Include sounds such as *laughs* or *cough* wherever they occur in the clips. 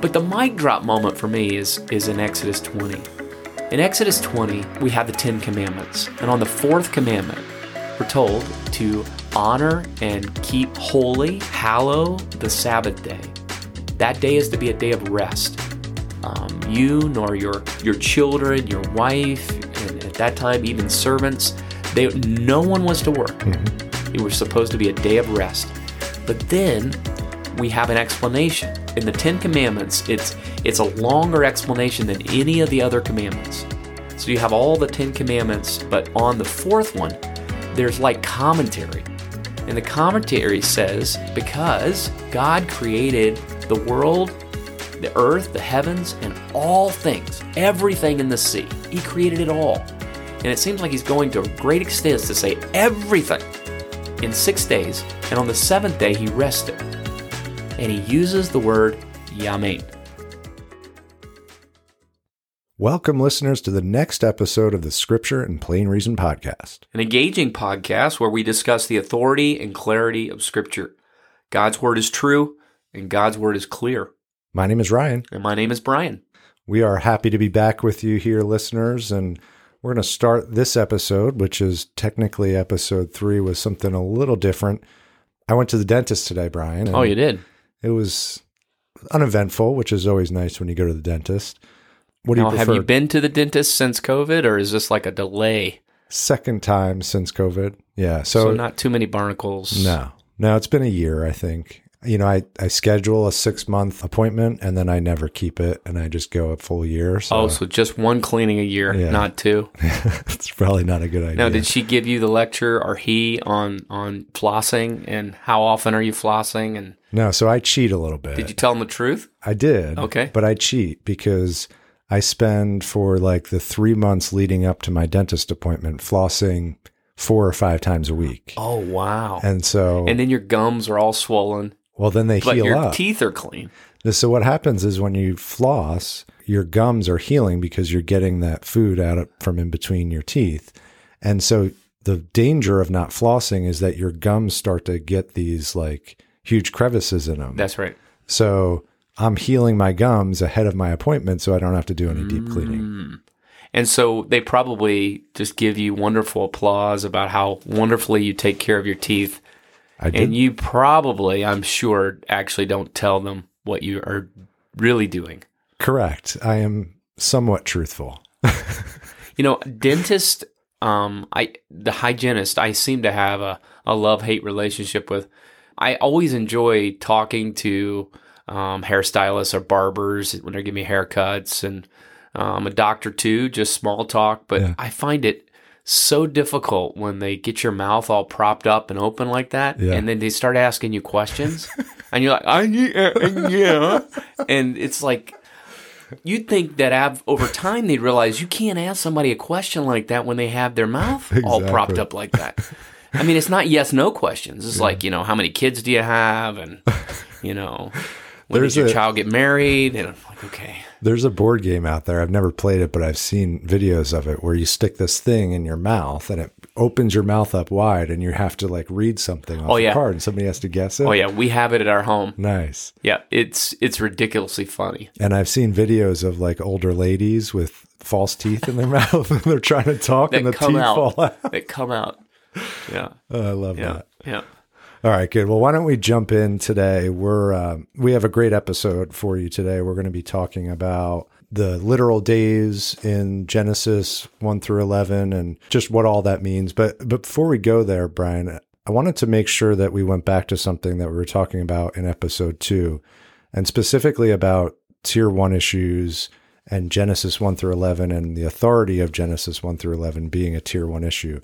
But the mic drop moment for me is, is in Exodus 20. In Exodus 20, we have the Ten Commandments. And on the fourth commandment, we're told to honor and keep holy, hallow the Sabbath day. That day is to be a day of rest. Um, you nor your your children, your wife, that time even servants, they no one was to work. Mm-hmm. It was supposed to be a day of rest. But then we have an explanation. In the Ten Commandments, it's it's a longer explanation than any of the other commandments. So you have all the Ten Commandments, but on the fourth one, there's like commentary. And the commentary says, because God created the world, the earth, the heavens, and all things, everything in the sea. He created it all. And it seems like he's going to a great extent to say everything in six days, and on the seventh day he rested. And he uses the word yamein. Welcome, listeners, to the next episode of the Scripture and Plain Reason podcast. An engaging podcast where we discuss the authority and clarity of Scripture. God's word is true, and God's word is clear. My name is Ryan. And my name is Brian. We are happy to be back with you here, listeners, and we're going to start this episode, which is technically episode three, with something a little different. I went to the dentist today, Brian. Oh, you did? It was uneventful, which is always nice when you go to the dentist. What do Now, you have you been to the dentist since COVID, or is this like a delay? Second time since COVID. Yeah. So, So, not too many barnacles. no, no, it's been a year, I think. You know, I, I schedule a six month appointment and then I never keep it and I just go a full year. So Oh, so just one cleaning a year, Yeah. not two. *laughs* it's probably not a good idea. Now, did she give you the lecture or he on on flossing and how often are you flossing? And no, so I cheat a little bit. did you tell him the truth? I did. Okay. But I cheat because I spend for like the three months leading up to my dentist appointment flossing four or five times a week. Oh wow! And so, And then your gums are all swollen, well, then they but heal your up. teeth are clean. So what happens is when you floss, your gums are healing because you're getting that food out of, from in between your teeth. And so the danger of not flossing is that your gums start to get these like huge crevices in them. That's right. so I'm healing my gums ahead of my appointment so I don't have to do any deep cleaning. Mm. And so they probably just give you wonderful applause about how wonderfully you take care of your teeth. I did. And you probably, I'm sure, actually don't tell them what you are really doing. Correct. I am somewhat truthful. *laughs* You know, dentist, um, I the hygienist, I seem to have a, a love hate relationship with. I always enjoy talking to um, hairstylists or barbers when they're giving me haircuts, and um, a doctor too, just small talk. But Yeah. I find it so difficult when they get your mouth all propped up and open like that, Yeah. and then they start asking you questions, *laughs* and you're like, "I yeah, yeah," and it's like You'd think that av- over time they'd realize you can't ask somebody a question like that when they have their mouth all propped up like that. I mean, it's not yes no questions. It's like you know, how many kids do you have, and you know, when There's did your a- child get married? And I'm like, okay, There's a board game out there. I've never played it, but I've seen videos of it where you stick this thing in your mouth and it opens your mouth up wide and you have to like read something off Oh, the yeah. card and somebody has to guess it. oh yeah, we have it at our home. Nice. Yeah, it's it's ridiculously funny. And I've seen videos of like older ladies with false teeth in their *laughs* mouth and they're trying to talk and the teeth out. fall out. That come out. Yeah, *laughs* Oh, I love yeah, that. yeah. All right, good. Well, why don't we jump in today? We're uh, we have a great episode for you today. We're going to be talking about the literal days in Genesis one through eleven and just what all that means. But but before we go there, Brian, I wanted to make sure that we went back to something that we were talking about in episode two, and specifically about tier one issues and Genesis one through eleven and the authority of Genesis one through eleven being a tier one issue.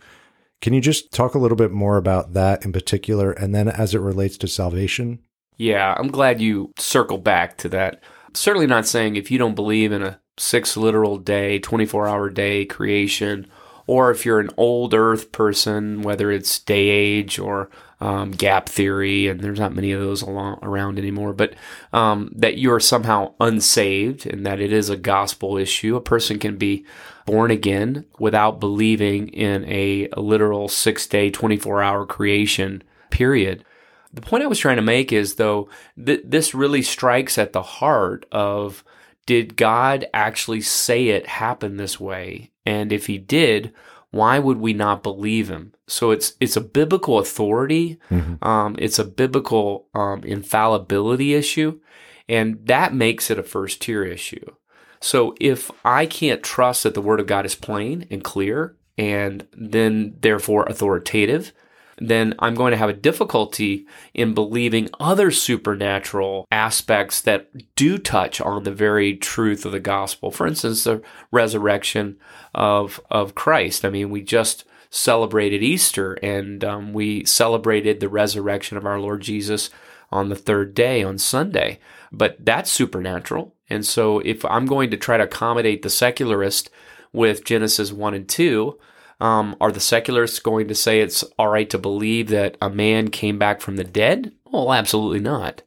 Can you just talk a little bit more about that in particular and then as it relates to salvation? Yeah, I'm glad you circle back to that. Certainly not saying if you don't believe in a six literal day, 24 hour day creation, or if you're an old earth person, whether it's day age or um, gap theory, and there's not many of those along, around anymore, but um, that you're somehow unsaved and that it is a gospel issue. A person can be born again without believing in a, a literal six day, 24 hour creation period. The point I was trying to make is, though, th- this really strikes at the heart of did God actually say it happened this way? And if he did, why would we not believe him? So it's it's a biblical authority, mm-hmm. um, it's a biblical um, infallibility issue, and that makes it a first tier issue. So if I can't trust that the Word of God is plain and clear, and then therefore authoritative, then I'm going to have a difficulty in believing other supernatural aspects that do touch on the very truth of the gospel. For instance, the resurrection of of Christ. I mean, we just celebrated Easter and um, we celebrated the resurrection of our Lord Jesus on the third day on Sunday. But that's supernatural. And so if I'm going to try to accommodate the secularist with Genesis 1 and 2, um, are the secularists going to say it's all right to believe that a man came back from the dead? Well, absolutely not.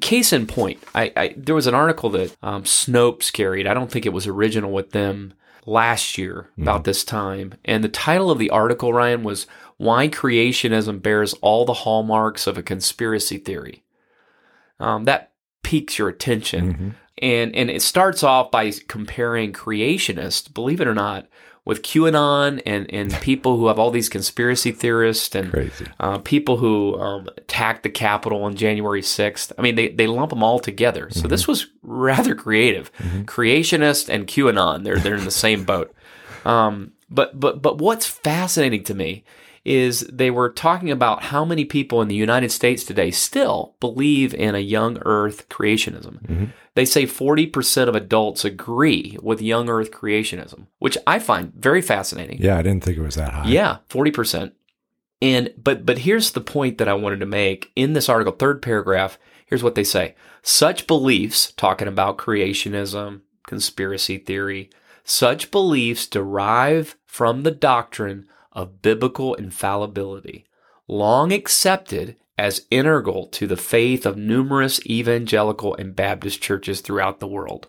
case in point, I, I, there was an article that um, Snopes carried. I don't think it was original with them last year about mm. this time. And the title of the article, Ryan, was Why Creationism Bears All the Hallmarks of a Conspiracy Theory. Um, that piques your attention. And, and it starts off by comparing creationists, believe it or not, with QAnon and, and *laughs* people who have all these conspiracy theorists and uh, people who um, attacked the Capitol on January 6th. I mean, they, they lump them all together. So mm-hmm. this was rather creative. Mm-hmm. Creationist and QAnon, they're, they're in the same boat. Um, but, but, but what's fascinating to me is they were talking about how many people in the United States today still believe in a young earth creationism. Mm-hmm. They say 40% of adults agree with young earth creationism, which I find very fascinating. Yeah, I didn't think it was that high. Yeah, 40%. And but but here's the point that I wanted to make in this article, third paragraph, here's what they say. Such beliefs talking about creationism, conspiracy theory, such beliefs derive from the doctrine of biblical infallibility, long accepted as integral to the faith of numerous evangelical and Baptist churches throughout the world.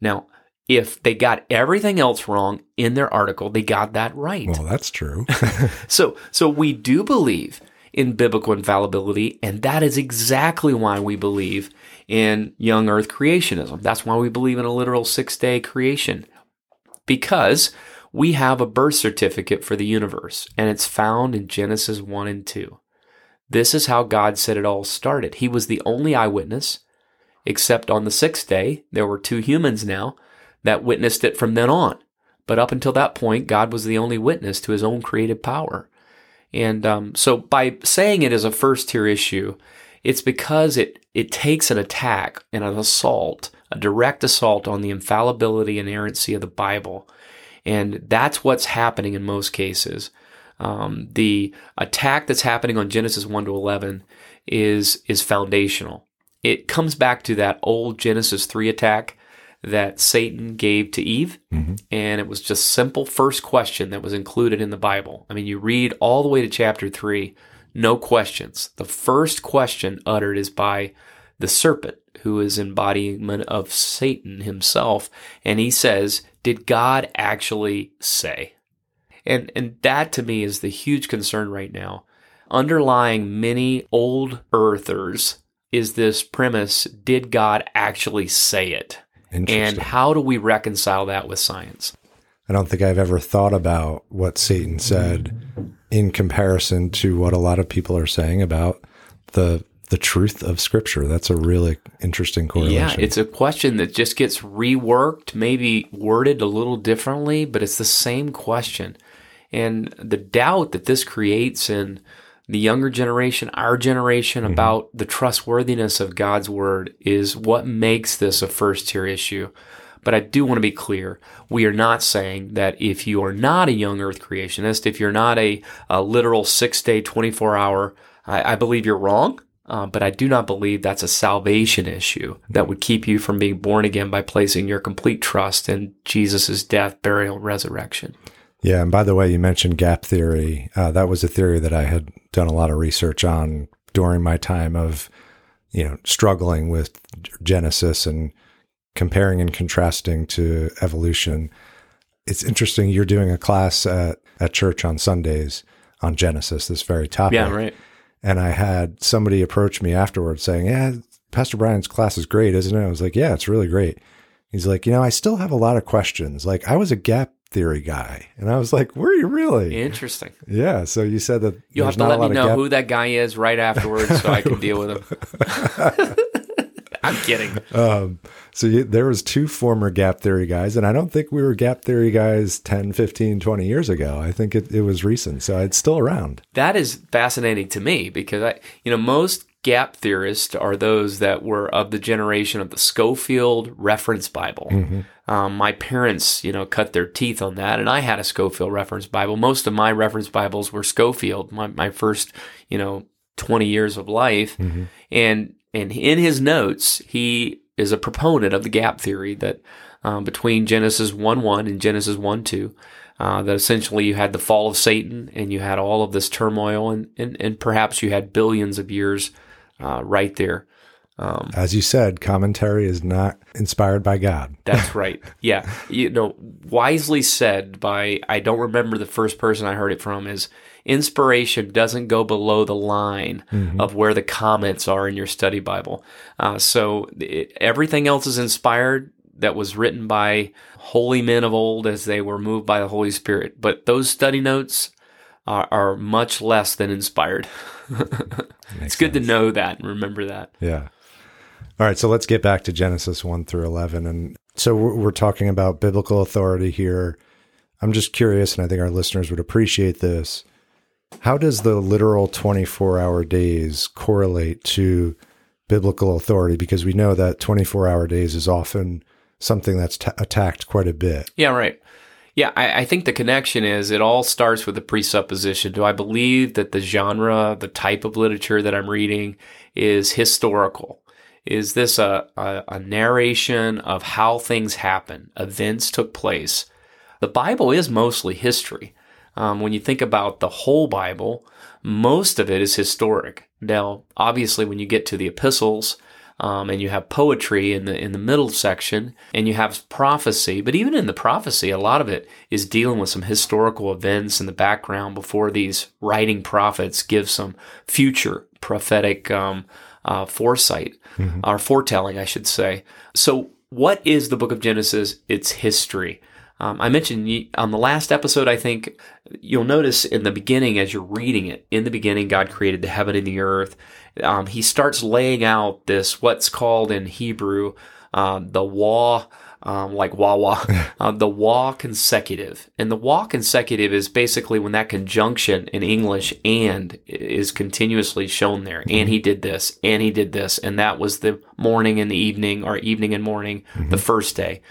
Now, if they got everything else wrong in their article, they got that right. Well, that's true. *laughs* *laughs* so, so we do believe in biblical infallibility, and that is exactly why we believe in young earth creationism. That's why we believe in a literal six day creation. Because we have a birth certificate for the universe, and it's found in Genesis 1 and 2. This is how God said it all started. He was the only eyewitness, except on the sixth day, there were two humans now that witnessed it from then on. But up until that point, God was the only witness to his own creative power. And um, so by saying it as a first tier issue, it's because it, it takes an attack and an assault, a direct assault on the infallibility and inerrancy of the Bible and that's what's happening in most cases. Um, the attack that's happening on Genesis 1 to 11 is, is foundational. It comes back to that old Genesis 3 attack that Satan gave to Eve. Mm-hmm. And it was just simple first question that was included in the Bible. I mean, you read all the way to chapter 3, no questions. The first question uttered is by the serpent, who is embodiment of Satan himself. And he says, did God actually say? And, and that to me is the huge concern right now. Underlying many old earthers is this premise did God actually say it? And how do we reconcile that with science? I don't think I've ever thought about what Satan said in comparison to what a lot of people are saying about the the truth of scripture. That's a really interesting correlation. Yeah, it's a question that just gets reworked, maybe worded a little differently, but it's the same question. And the doubt that this creates in the younger generation, our generation, mm-hmm. about the trustworthiness of God's word is what makes this a first tier issue. But I do want to be clear. We are not saying that if you are not a young earth creationist, if you're not a, a literal six day, 24 hour, I, I believe you're wrong. Uh, but I do not believe that's a salvation issue that would keep you from being born again by placing your complete trust in Jesus' death, burial, resurrection. Yeah. And by the way, you mentioned gap theory. Uh, that was a theory that I had done a lot of research on during my time of, you know, struggling with Genesis and comparing and contrasting to evolution. it's interesting. You're doing a class at, at church on Sundays on Genesis, this very topic. Yeah, right. And I had somebody approach me afterwards saying, Yeah, Pastor Brian's class is great, isn't it? I was like, Yeah, it's really great. He's like, You know, I still have a lot of questions. Like, I was a gap theory guy. And I was like, Were you really? Interesting. Yeah. So you said that You'll have to let me know gap- who that guy is right afterwards so I *laughs* can deal with him. *laughs* I'm kidding. Um, so you, there was two former gap theory guys, and I don't think we were gap theory guys 10, 15, 20 years ago. I think it, it was recent. So it's still around. That is fascinating to me because I, you know, most gap theorists are those that were of the generation of the Scofield Reference Bible. Um, my parents, you know, cut their teeth on that, and I had a Scofield Reference Bible. Most of my reference Bibles were Scofield. My my first, you know, twenty years of life, and and in his notes, he is a proponent of the gap theory that um, between Genesis one one and Genesis one two. Uh, that essentially you had the fall of Satan and you had all of this turmoil and, and, and perhaps you had billions of years uh, right there. Um, As you said, commentary is not inspired by God. *laughs* that's *laughs* right. Yeah. You know, wisely said by, I don't remember the first person I heard it from, is inspiration doesn't go below the line of where the comments are in your study Bible. Uh, so it, everything else is inspired that was written by holy men of old as they were moved by the Holy Spirit. But those study notes are, are much less than inspired. *laughs* it's good to know that and remember that. Yeah. All right. So let's get back to Genesis 1 through 11. And so we're, we're talking about biblical authority here. I'm just curious, and I think our listeners would appreciate this. How does the literal 24 hour days correlate to biblical authority? Because we know that 24 hour days is often something that's ta attacked quite a bit. Yeah, right. Yeah, I, I think the connection is it all starts with the presupposition. Do I believe that the genre, the type of literature that I'm reading is historical? Is this a, a, a narration of how things happen, events took place? The Bible is mostly history. Um, when you think about the whole Bible, most of it is historic. Now, obviously, when you get to the epistles, um, and you have poetry in the in the middle section, and you have prophecy. But even in the prophecy, a lot of it is dealing with some historical events in the background before these writing prophets give some future prophetic um, uh, foresight or foretelling, I should say. So, what is the Book of Genesis? It's history. Um, I mentioned on the last episode, I think you'll notice in the beginning, as you're reading it, in the beginning, God created the heaven and the earth. Um, he starts laying out this, what's called in Hebrew, um, the wa, um, like wawa, *laughs* uh, the wa consecutive. And the wa consecutive is basically when that conjunction in English and is continuously shown there. And he did this, and he did this, and that was the morning and the evening, or evening and morning, the first day.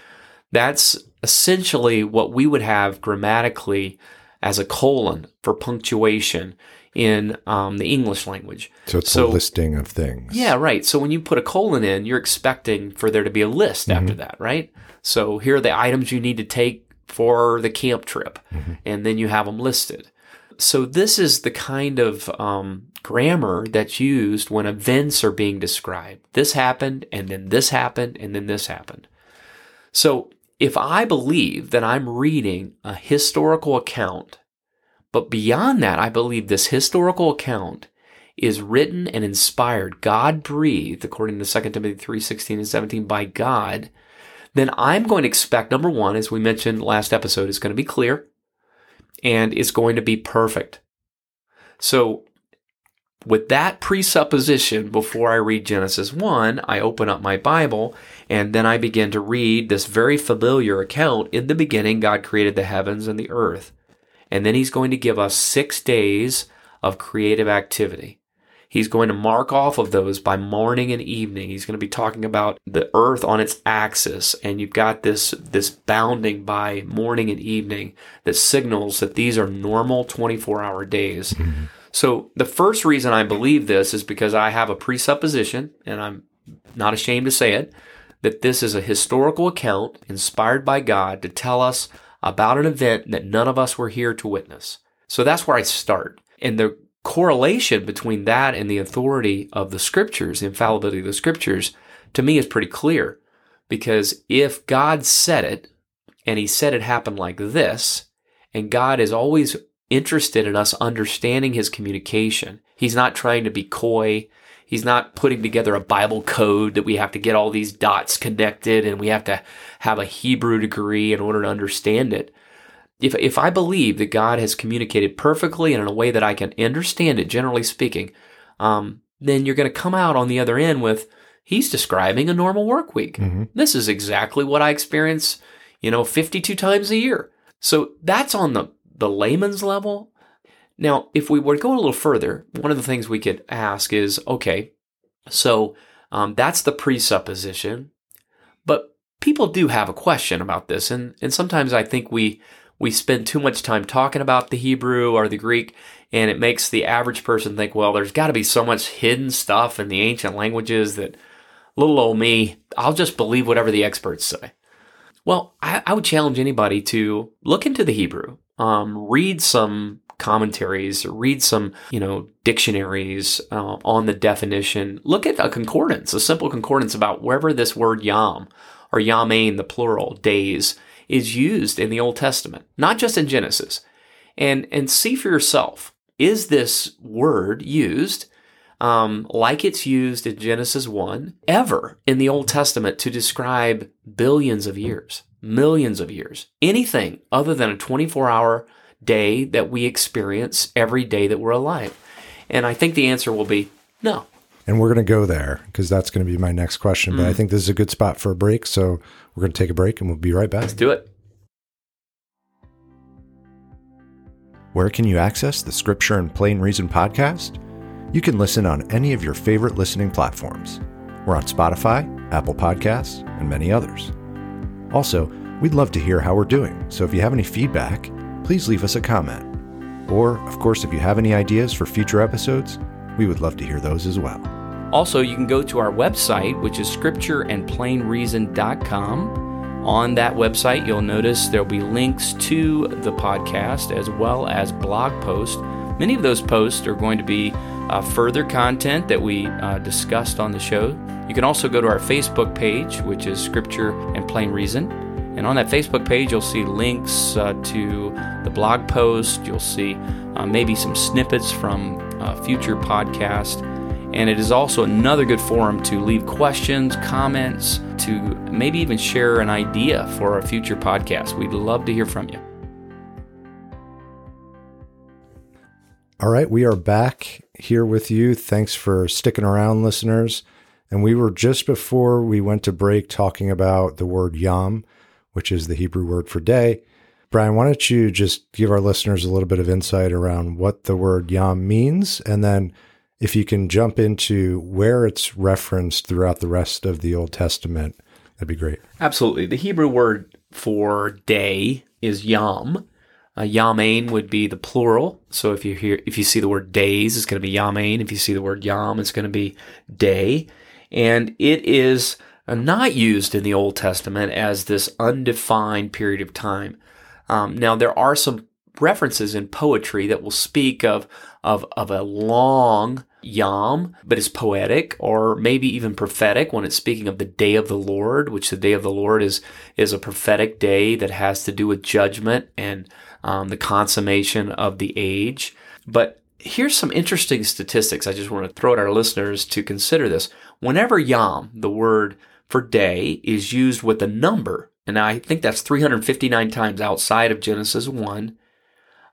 That's essentially what we would have grammatically as a colon for punctuation in um, the English language. So it's So- a listing of things. Yeah, right. So when you put a colon in, you're expecting for there to be a list after that, right? So here are the items you need to take for the camp trip, and then you have them listed. So this is the kind of um, grammar that's used when events are being described. This happened, and then this happened, and then this happened. So if I believe that I'm reading a historical account, but beyond that, I believe this historical account is written and inspired, God breathed, according to 2 Timothy 3 16 and 17, by God, then I'm going to expect, number one, as we mentioned last episode, is going to be clear and it's going to be perfect. So, with that presupposition, before I read Genesis 1, I open up my Bible and then I begin to read this very familiar account. In the beginning, God created the heavens and the earth. And then He's going to give us six days of creative activity. He's going to mark off of those by morning and evening. He's going to be talking about the earth on its axis and you've got this this bounding by morning and evening that signals that these are normal 24-hour days. Mm-hmm. So the first reason I believe this is because I have a presupposition and I'm not ashamed to say it that this is a historical account inspired by God to tell us about an event that none of us were here to witness. So that's where I start. And the correlation between that and the authority of the scriptures, the infallibility of the scriptures, to me is pretty clear. Because if God said it and he said it happened like this. And God is always interested in us understanding his communication. He's not trying to be coy. He's not putting together a Bible code that we have to get all these dots connected and we have to have a Hebrew degree in order to understand it. If, if I believe that God has communicated perfectly and in a way that I can understand it, generally speaking, um, then you're going to come out on the other end with, he's describing a normal work week. Mm-hmm. This is exactly what I experience, you know, 52 times a year. So that's on the, the layman's level. Now, if we were to go a little further, one of the things we could ask is, okay, so um, that's the presupposition, but people do have a question about this, and and sometimes I think we we spend too much time talking about the Hebrew or the Greek, and it makes the average person think, well, there's got to be so much hidden stuff in the ancient languages that little old me, I'll just believe whatever the experts say. Well, I, I would challenge anybody to look into the Hebrew, um, read some commentaries, read some, you know, dictionaries uh, on the definition. Look at a concordance, a simple concordance about wherever this word yam or yamein, the plural, days, is used in the Old Testament, not just in Genesis. And, and see for yourself, is this word used um, like it's used in Genesis 1 ever in the Old Testament to describe billions of years, millions of years, anything other than a 24 hour day that we experience every day that we're alive? And I think the answer will be no. And we're going to go there because that's going to be my next question. But I mm. think this is a good spot for a break. So we're going to take a break and we'll be right back. Let's do it. Where can you access the Scripture and Plain Reason podcast? You can listen on any of your favorite listening platforms. We're on Spotify, Apple Podcasts, and many others. Also, we'd love to hear how we're doing, so if you have any feedback, please leave us a comment. Or, of course, if you have any ideas for future episodes, we would love to hear those as well. Also, you can go to our website, which is scriptureandplainreason.com. On that website, you'll notice there'll be links to the podcast as well as blog posts. Many of those posts are going to be uh, further content that we uh, discussed on the show. You can also go to our Facebook page, which is Scripture and Plain Reason. And on that Facebook page, you'll see links uh, to the blog post. You'll see uh, maybe some snippets from uh, future podcasts. And it is also another good forum to leave questions, comments, to maybe even share an idea for a future podcast. We'd love to hear from you. All right, we are back here with you. Thanks for sticking around, listeners. And we were just before we went to break talking about the word yom, which is the Hebrew word for day. Brian, why don't you just give our listeners a little bit of insight around what the word yom means? And then if you can jump into where it's referenced throughout the rest of the Old Testament, that'd be great. Absolutely. The Hebrew word for day is yom. Uh, yamein would be the plural. So if you hear, if you see the word days, it's going to be yamein. If you see the word yom, it's going to be day. And it is uh, not used in the Old Testament as this undefined period of time. Um, now there are some references in poetry that will speak of of of a long yom, but it's poetic or maybe even prophetic when it's speaking of the day of the Lord, which the day of the Lord is is a prophetic day that has to do with judgment and um, the consummation of the age. But here's some interesting statistics. I just want to throw at our listeners to consider this. Whenever yom, the word for day, is used with a number, and I think that's 359 times outside of Genesis 1,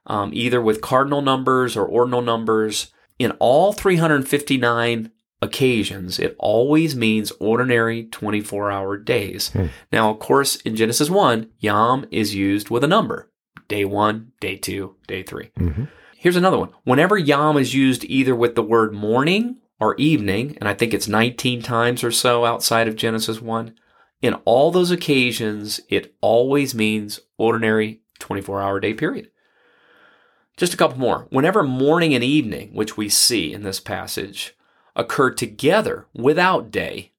um, either with cardinal numbers or ordinal numbers. In all 359 occasions, it always means ordinary 24 hour days. Hmm. Now, of course, in Genesis 1, Yom is used with a number day one, day two, day 3 Mhm. Here's another one. Whenever Yom is used either with the word morning or evening, and I think it's 19 times or so outside of Genesis 1, in all those occasions, it always means ordinary 24 hour day period. Just a couple more. Whenever morning and evening, which we see in this passage, occur together without day,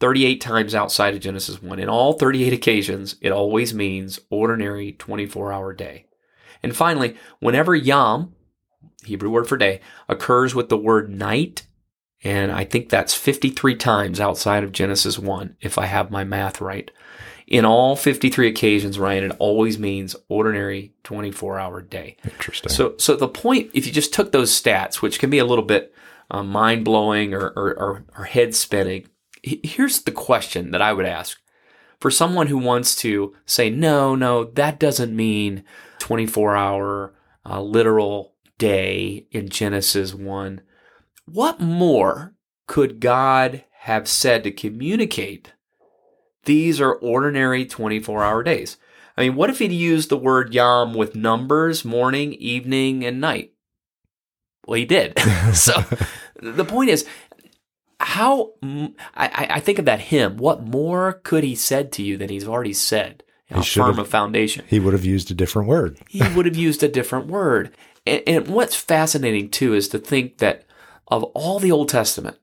38 times outside of Genesis 1, in all 38 occasions, it always means ordinary 24 hour day. And finally, whenever Yom, Hebrew word for day, occurs with the word night, and I think that's 53 times outside of Genesis 1, if I have my math right, In all 53 occasions, Ryan, it always means ordinary 24 hour day. Interesting. So, so the point, if you just took those stats, which can be a little bit uh, mind blowing or, or, or, or head spinning, here's the question that I would ask for someone who wants to say, no, no, that doesn't mean 24 hour uh, literal day in Genesis 1. What more could God have said to communicate these are ordinary 24 hour days? I mean, what if he'd used the word yom with numbers, morning, evening, and night? Well, he did. *laughs* so the point is, how I, I think of that hymn. What more could he said to you than he's already said? Know, firm a foundation. He would have used a different word. he would have used a different word. And, and what's fascinating too is to think that of all the Old Testament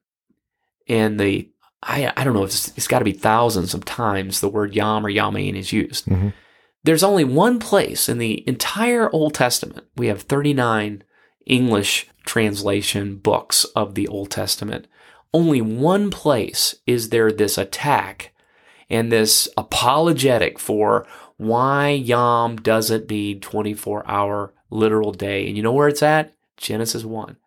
and the I I don't know it's, it's got to be thousands of times the word Yom or Yamin is used. Mm-hmm. There's only one place in the entire Old Testament. We have 39 English translation books of the Old Testament only one place is there this attack and this apologetic for why Yom doesn't mean 24 hour literal day. And you know where it's at? Genesis 1.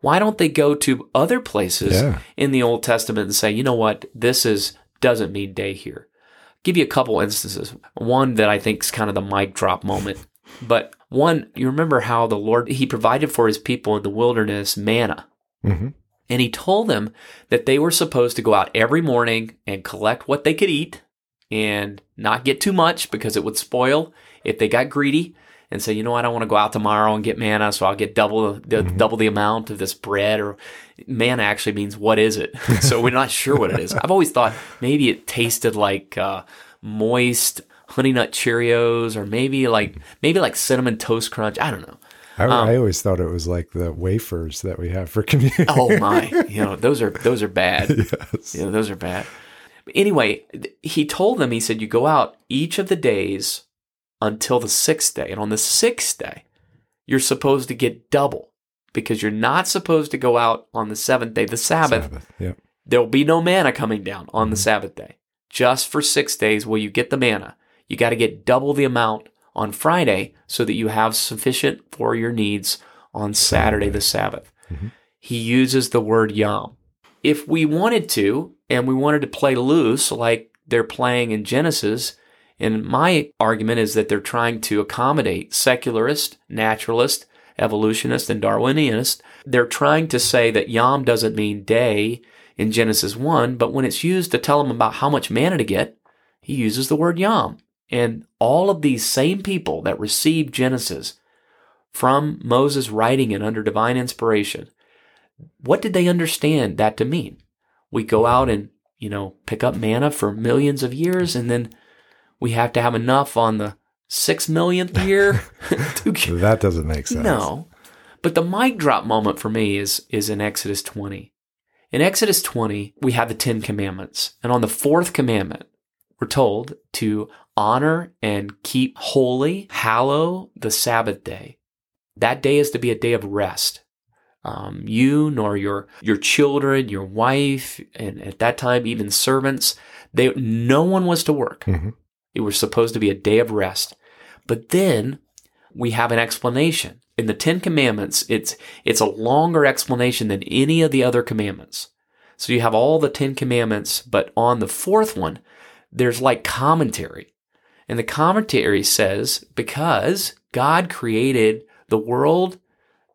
Why don't they go to other places yeah. in the Old Testament and say, you know what, this is doesn't mean day here? I'll give you a couple instances. One that I think is kind of the mic drop moment. *laughs* But one, you remember how the Lord He provided for His people in the wilderness manna. Mm-hmm. And he told them that they were supposed to go out every morning and collect what they could eat and not get too much because it would spoil if they got greedy and say, you know, I don't want to go out tomorrow and get manna, so I'll get double the mm-hmm. double the amount of this bread. Or manna actually means what is it? *laughs* so we're not sure what it is. I've always thought maybe it tasted like uh, moist honey nut Cheerios, or maybe like maybe like cinnamon toast crunch. I don't know. I, um, I, always thought it was like the wafers that we have for *laughs* community. oh my, you know those are those are bad. *laughs* yes, you know, those are bad. But anyway, he told them. He said, "You go out each of the days until the sixth day, and on the sixth day, you're supposed to get double because you're not supposed to go out on the seventh day, the Sabbath. Sabbath yep. There will be no manna coming down on mm-hmm. the Sabbath day. Just for six days will you get the manna. You got to get double the amount on Friday so that you have sufficient for your needs on Saturday, the Sabbath. Mm-hmm. He uses the word yom. If we wanted to, and we wanted to play loose like they're playing in Genesis, and my argument is that they're trying to accommodate secularist, naturalist, evolutionist, and Darwinianist. They're trying to say that yom doesn't mean day in Genesis 1, but when it's used to tell them about how much manna to get, he uses the word yom. And all of these same people that received Genesis from Moses writing it under divine inspiration, what did they understand that to mean? We go out and, you know, pick up manna for millions of years and then we have to have enough on the six millionth year. *laughs* *laughs* that doesn't make sense. No. But the mic drop moment for me is is in Exodus 20. In Exodus 20, we have the 10 commandments. And on the fourth commandment, we're told to honor and keep holy, hallow the Sabbath day. That day is to be a day of rest. Um, you nor your your children, your wife, and at that time even servants, they no one was to work. Mm-hmm. It was supposed to be a day of rest. But then we have an explanation in the Ten Commandments. It's it's a longer explanation than any of the other commandments. So you have all the Ten Commandments, but on the fourth one, there's like commentary. And the commentary says, because God created the world,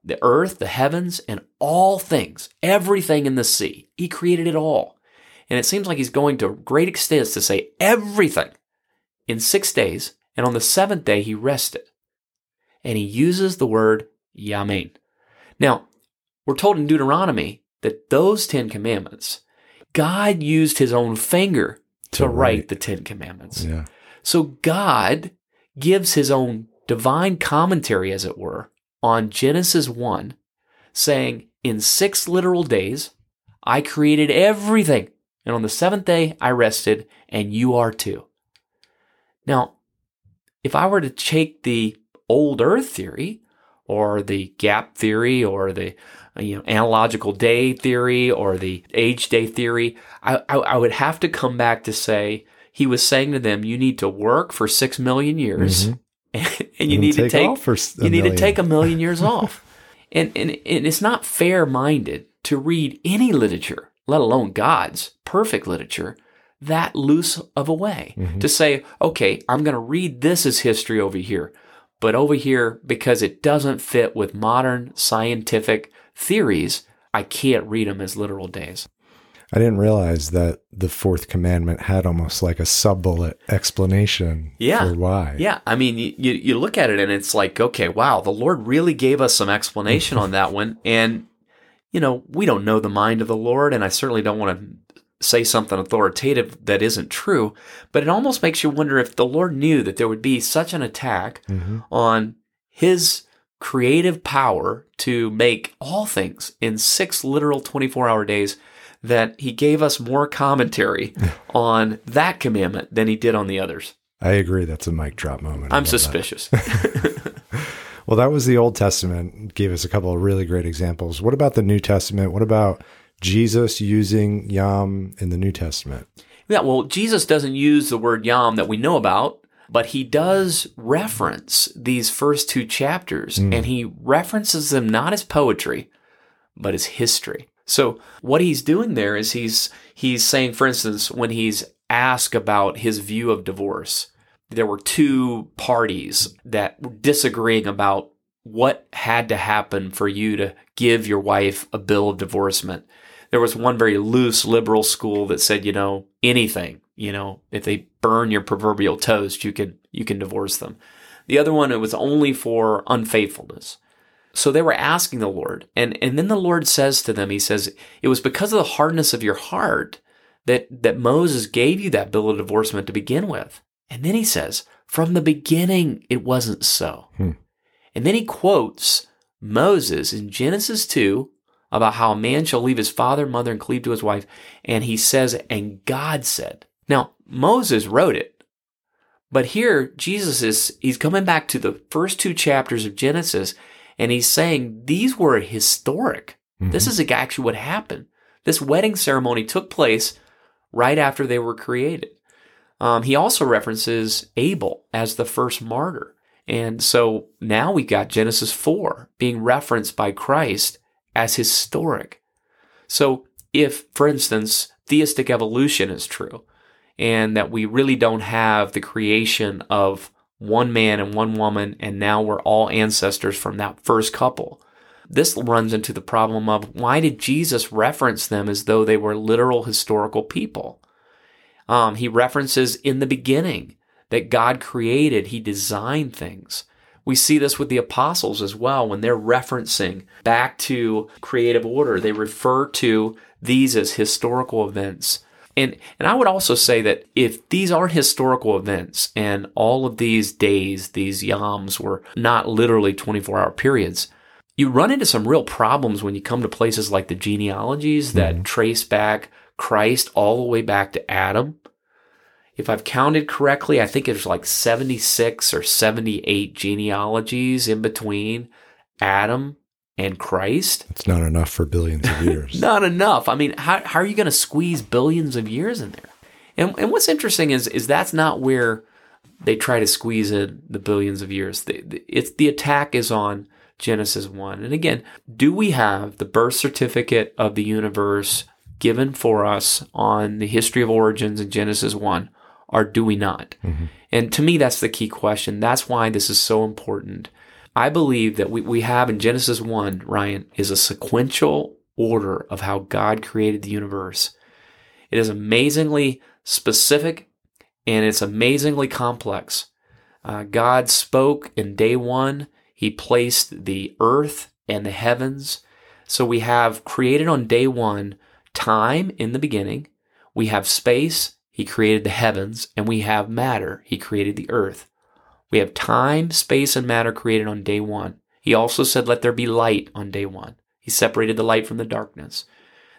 the earth, the heavens, and all things, everything in the sea, He created it all. And it seems like He's going to great extents to say everything in six days, and on the seventh day He rested. And He uses the word Yamin. Now, we're told in Deuteronomy that those Ten Commandments, God used His own finger to, write. write the Ten Commandments. Yeah. So God gives his own divine commentary, as it were, on Genesis 1, saying, In six literal days, I created everything. And on the seventh day, I rested, and you are too. Now, if I were to take the old earth theory, or the gap theory, or the you know analogical day theory, or the age day theory, I, I, I would have to come back to say he was saying to them, you need to work for six million years Mhm. and, *laughs* and you And need to take take s- a you need million. to take a million years *laughs* off. And, and and it's not fair minded to read any literature, let alone God's perfect literature, that loose of a way. Mm-hmm. To say, okay, I'm going to read this as history over here, but over here because it doesn't fit with modern scientific theories, I can't read them as literal days. I didn't realize that the fourth commandment had almost like a sub bullet explanation Yeah. for why. Yeah, I mean, you, you you look at it and it's like, okay, wow, the Lord really gave us some explanation *laughs* on that one, and you know, we don't know the mind of the Lord, and I certainly don't want to say something authoritative that isn't true, but it almost makes you wonder if the Lord knew that there would be such an attack Mhm. on His creative power to make all things in six literal 24 hour days that He gave us more commentary *laughs* on that commandment than He did on the others. I agree. That's a mic drop moment. I'm love that. suspicious. *laughs* *laughs* Well, that was the Old Testament. Gave us a couple of really great examples. What about the New Testament? What about Jesus using Yam in the New Testament? yeah, well, Jesus doesn't use the word yam that we know about, but he does reference these first two chapters, hmm. and he references them not as poetry, but as history. So what he's doing there is he's he's saying, for instance, when he's asked about his view of divorce, there were two parties that were disagreeing about what had to happen for you to give your wife a bill of divorcement. There was one very loose liberal school that said, you know, anything, you know, if they burn your proverbial toast, you can you can divorce them. The other one it was only for unfaithfulness. So they were asking the Lord, and and then the Lord says to them, He says, it was because of the hardness of your heart that that Moses gave you that bill of divorcement to begin with. And then He says, from the beginning it wasn't so. Hmm. And then He quotes Moses in Genesis two about how a man shall leave his father, mother, and cleave to his wife. And he says, and God said. Now, Moses wrote it. But here, Jesus is, he's coming back to the first two chapters of Genesis, and he's saying these were historic. This is actually what happened. This wedding ceremony took place right after they were created. Um, he also references Abel as the first martyr. And so now we got Genesis 4 being referenced by Christ as historic. So, if, for instance, theistic evolution is true, and that we really don't have the creation of one man and one woman, and now we're all ancestors from that first couple, this runs into the problem of why did Jesus reference them as though they were literal historical people? Um, he references in the beginning that God created, He designed things. We see this with the apostles as well when they're referencing back to creative order. They refer to these as historical events. And, and I would also say that if these are historical events and all of these days, these yams were not literally 24 hour periods, you run into some real problems when you come to places like the genealogies that hmm. trace back Christ all the way back to Adam. If I've counted correctly, I think it's like 76 or 78 genealogies in between Adam and Christ. It's not enough for billions of years. *laughs* Not enough. I mean, how, how are you going to squeeze billions of years in there? And, and what's interesting is is that's not where they try to squeeze in the billions of years. It's the attack is on Genesis one. And again, do we have the birth certificate of the universe given for us on the history of origins in Genesis one, or do we not? And to me, that's the key question. That's why this is so important. I believe that we, we have in Genesis 1, Ryan, is a sequential order of how God created the universe. It is amazingly specific and it's amazingly complex. Uh, God spoke in day one, He placed the earth and the heavens. So we have created on day one time in the beginning, we have space, He created the heavens, and we have matter, He created the earth. We have time, space, and matter created on day one. He also said, Let there be light on day one. He separated the light from the darkness.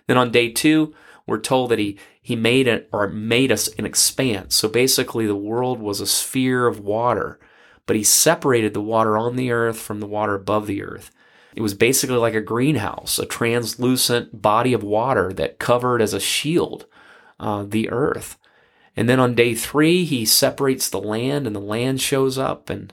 Then on day two, we're told that he, he made it or made us an expanse. So basically, the world was a sphere of water, but he separated the water on the earth from the water above the earth. It was basically like a greenhouse, a translucent body of water that covered as a shield uh, the earth. And then on day three, he separates the land and the land shows up and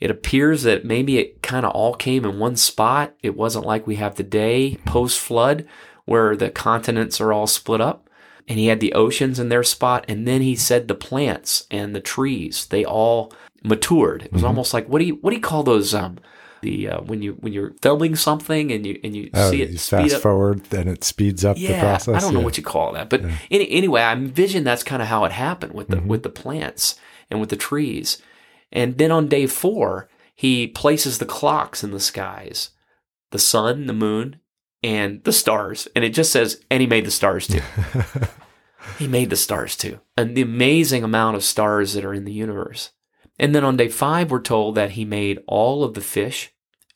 it appears that maybe it kind of all came in one spot. It wasn't like we have today post flood where the continents are all split up. And he had the oceans in their spot. And then he said the plants and the trees, they all matured. It was Mm-hmm. almost like what do you what do you call those um the uh, when you when you're filming something and you and you Oh, see you it speed fast up forward and it speeds up the yeah, process. I don't know Yeah. what you call that, but any, anyway, I envision that's kind of how it happened with the with the plants and with the trees. And then on day four, he places the clocks in the skies, the sun, the moon, and the stars, and it just says, and he made the stars too. *laughs* he made the stars too, and the amazing amount of stars that are in the universe. And then on day five, we're told that he made all of the fish,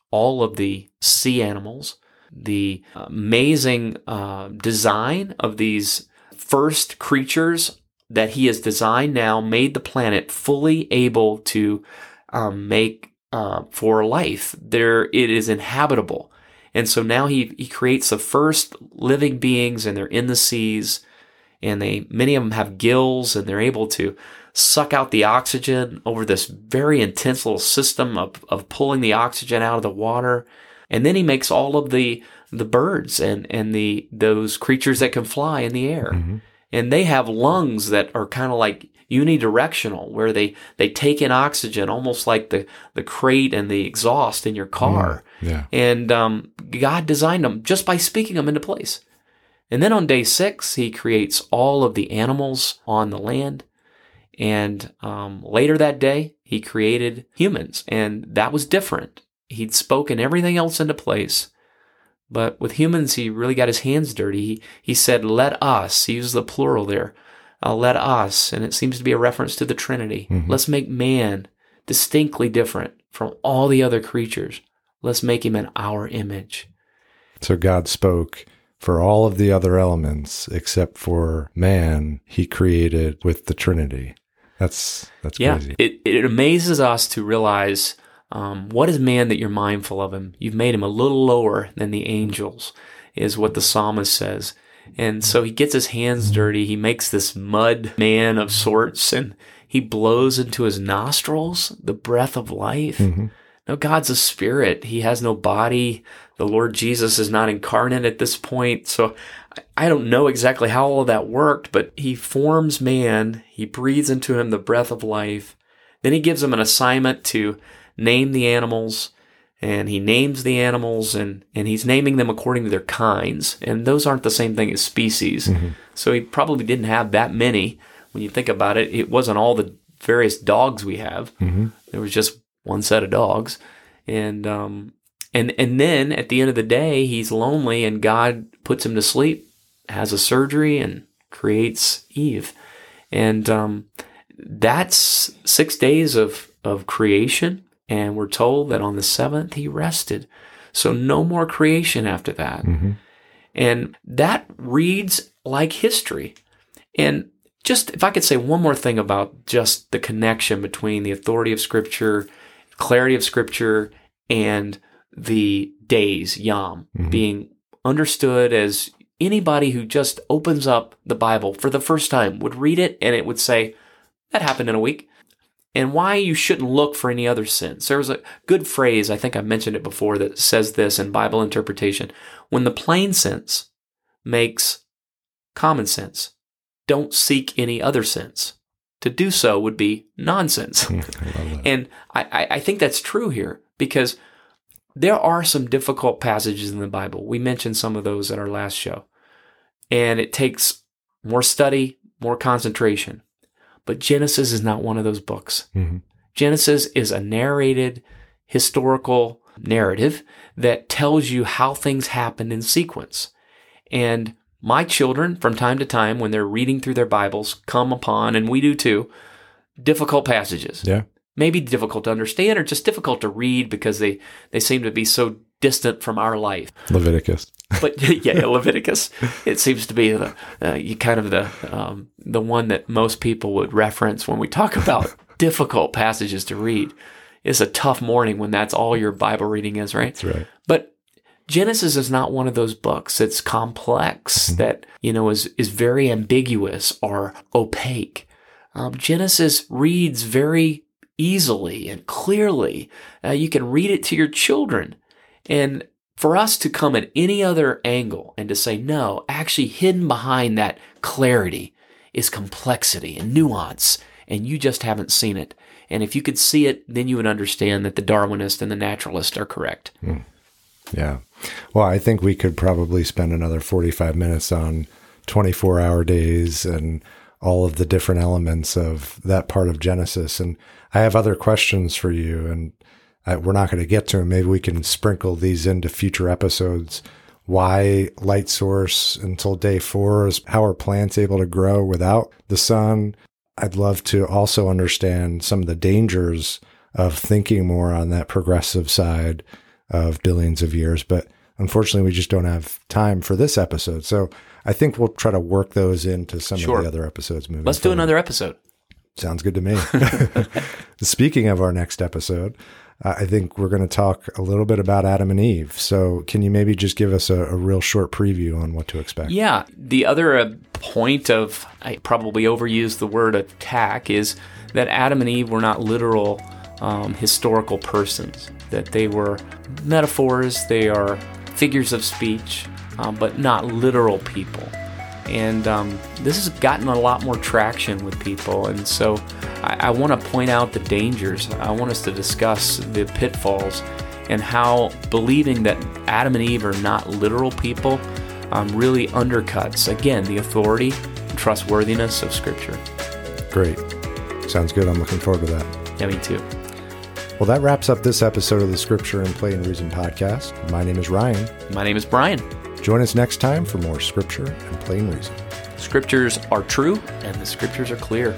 all of the sea animals, the amazing uh, design of these first creatures that he has designed now made the planet fully able to um, make uh, for life. There, it is inhabitable, and so now he he creates the first living beings, and they're in the seas, and they many of them have gills, and they're able to suck out the oxygen over this very intense little system of, of pulling the oxygen out of the water. And then he makes all of the the birds and, and the those creatures that can fly in the air. And they have lungs that are kind of like unidirectional, where they, they take in oxygen almost like the, the crate and the exhaust in your car. Yeah. And um, God designed them just by speaking them into place. And then on day six, he creates all of the animals on the land. And um, later that day, he created humans, and that was different. He'd spoken everything else into place. But with humans, he really got his hands dirty. He, he said, Let us, he used the plural there, uh, let us. And it seems to be a reference to the Trinity. Let's make man distinctly different from all the other creatures. Let's make him in our image. So God spoke for all of the other elements except for man, he created with the Trinity. That's that's Yeah, crazy. it, it amazes us to realize um, what is man that you're mindful of him. You've made him a little lower than the angels, is what the psalmist says. And so he gets his hands dirty. He makes this mud man of sorts, and he blows into his nostrils the breath of life. No, God's a spirit. He has no body. The Lord Jesus is not incarnate at this point. So I- don't know exactly how all of that worked, but he forms man. He breathes into him the breath of life. Then he gives him an assignment to name the animals and he names the animals and, and he's naming them according to their kinds. And those aren't the same thing as species. Mm-hmm. So he probably didn't have that many. When you think about it, it wasn't all the various dogs we have. Mm-hmm. There was just one set of dogs. And, um, and, and then at the end of the day, he's lonely and God puts him to sleep, has a surgery and creates Eve. And, um, that's six days of, of creation. And we're told that on the seventh, he rested. So no more creation after that. And that reads like history. And just if I could say one more thing about just the connection between the authority of Scripture, clarity of Scripture, and the days, Yom, mm-hmm. being understood as anybody who just opens up the Bible for the first time would read it and it would say, that happened in a week. And why you shouldn't look for any other sins. There was a good phrase, I think I mentioned it before, that says this in Bible interpretation. When the plain sense makes common sense, don't seek any other sense. To do so would be nonsense. I. And I, I, I think that's true here because there are some difficult passages in the Bible. We mentioned some of those at our last show. And it takes more study, more concentration. But Genesis is not one of those books. Mhm. Genesis is a narrated historical narrative that tells you how things happened in sequence. And my children, from time to time, when they're reading through their Bibles, come upon, and we do too, difficult passages Yeah. maybe difficult to understand or just difficult to read because they, they seem to be so distant from our life. Leviticus. *laughs* But yeah, Leviticus, it seems to be the uh, you kind of the um, the one that most people would reference when we talk about *laughs* difficult passages to read. It's a tough morning when that's all your Bible reading is, right? That's right. But Genesis is not one of those books. that's complex that, you know, is, is very ambiguous or opaque. Um, Genesis reads very easily and clearly. Uh, you can read it to your children. And for us to come at any other angle and to say, no, actually hidden behind that clarity is complexity and nuance, and you just haven't seen it. And if you could see it, then you would understand that the Darwinist and the naturalist are correct. Mm. Yeah. Well, I think we could probably spend another 45 minutes on 24 hour days and all of the different elements of that part of Genesis. And I have other questions for you, and I, we're not going to get to them. Maybe we can sprinkle these into future episodes. Why light source until day four is how are plants able to grow without the sun? I'd love to also understand some of the dangers of thinking more on that progressive side of billions of years. But unfortunately, we just don't have time for this episode. So I think we'll try to work those into some Sure. of the other episodes moving Let's do another episode. Sounds good to me. *laughs* *laughs* Speaking of our next episode, uh, I think we're going to talk a little bit about Adam and Eve. So, can you maybe just give us a, a real short preview on what to expect? Yeah. The other uh, point of, I probably overuse the word attack, is that Adam and Eve were not literal um, historical persons, that they were metaphors, they are figures of speech, um, but not literal people. And um, this has gotten a lot more traction with people. And so I, I want to point out the dangers. I want us to discuss the pitfalls and how believing that Adam and Eve are not literal people um, really undercuts, again, the authority and trustworthiness of Scripture. Great. Sounds good. I'm looking forward to that. Yeah, me too. Well, that wraps up this episode of the Scripture and Plain Reason podcast. My name is Ryan. My name is Brian. Join us next time for more Scripture and Plain Reason. Scriptures are true and the Scriptures are clear.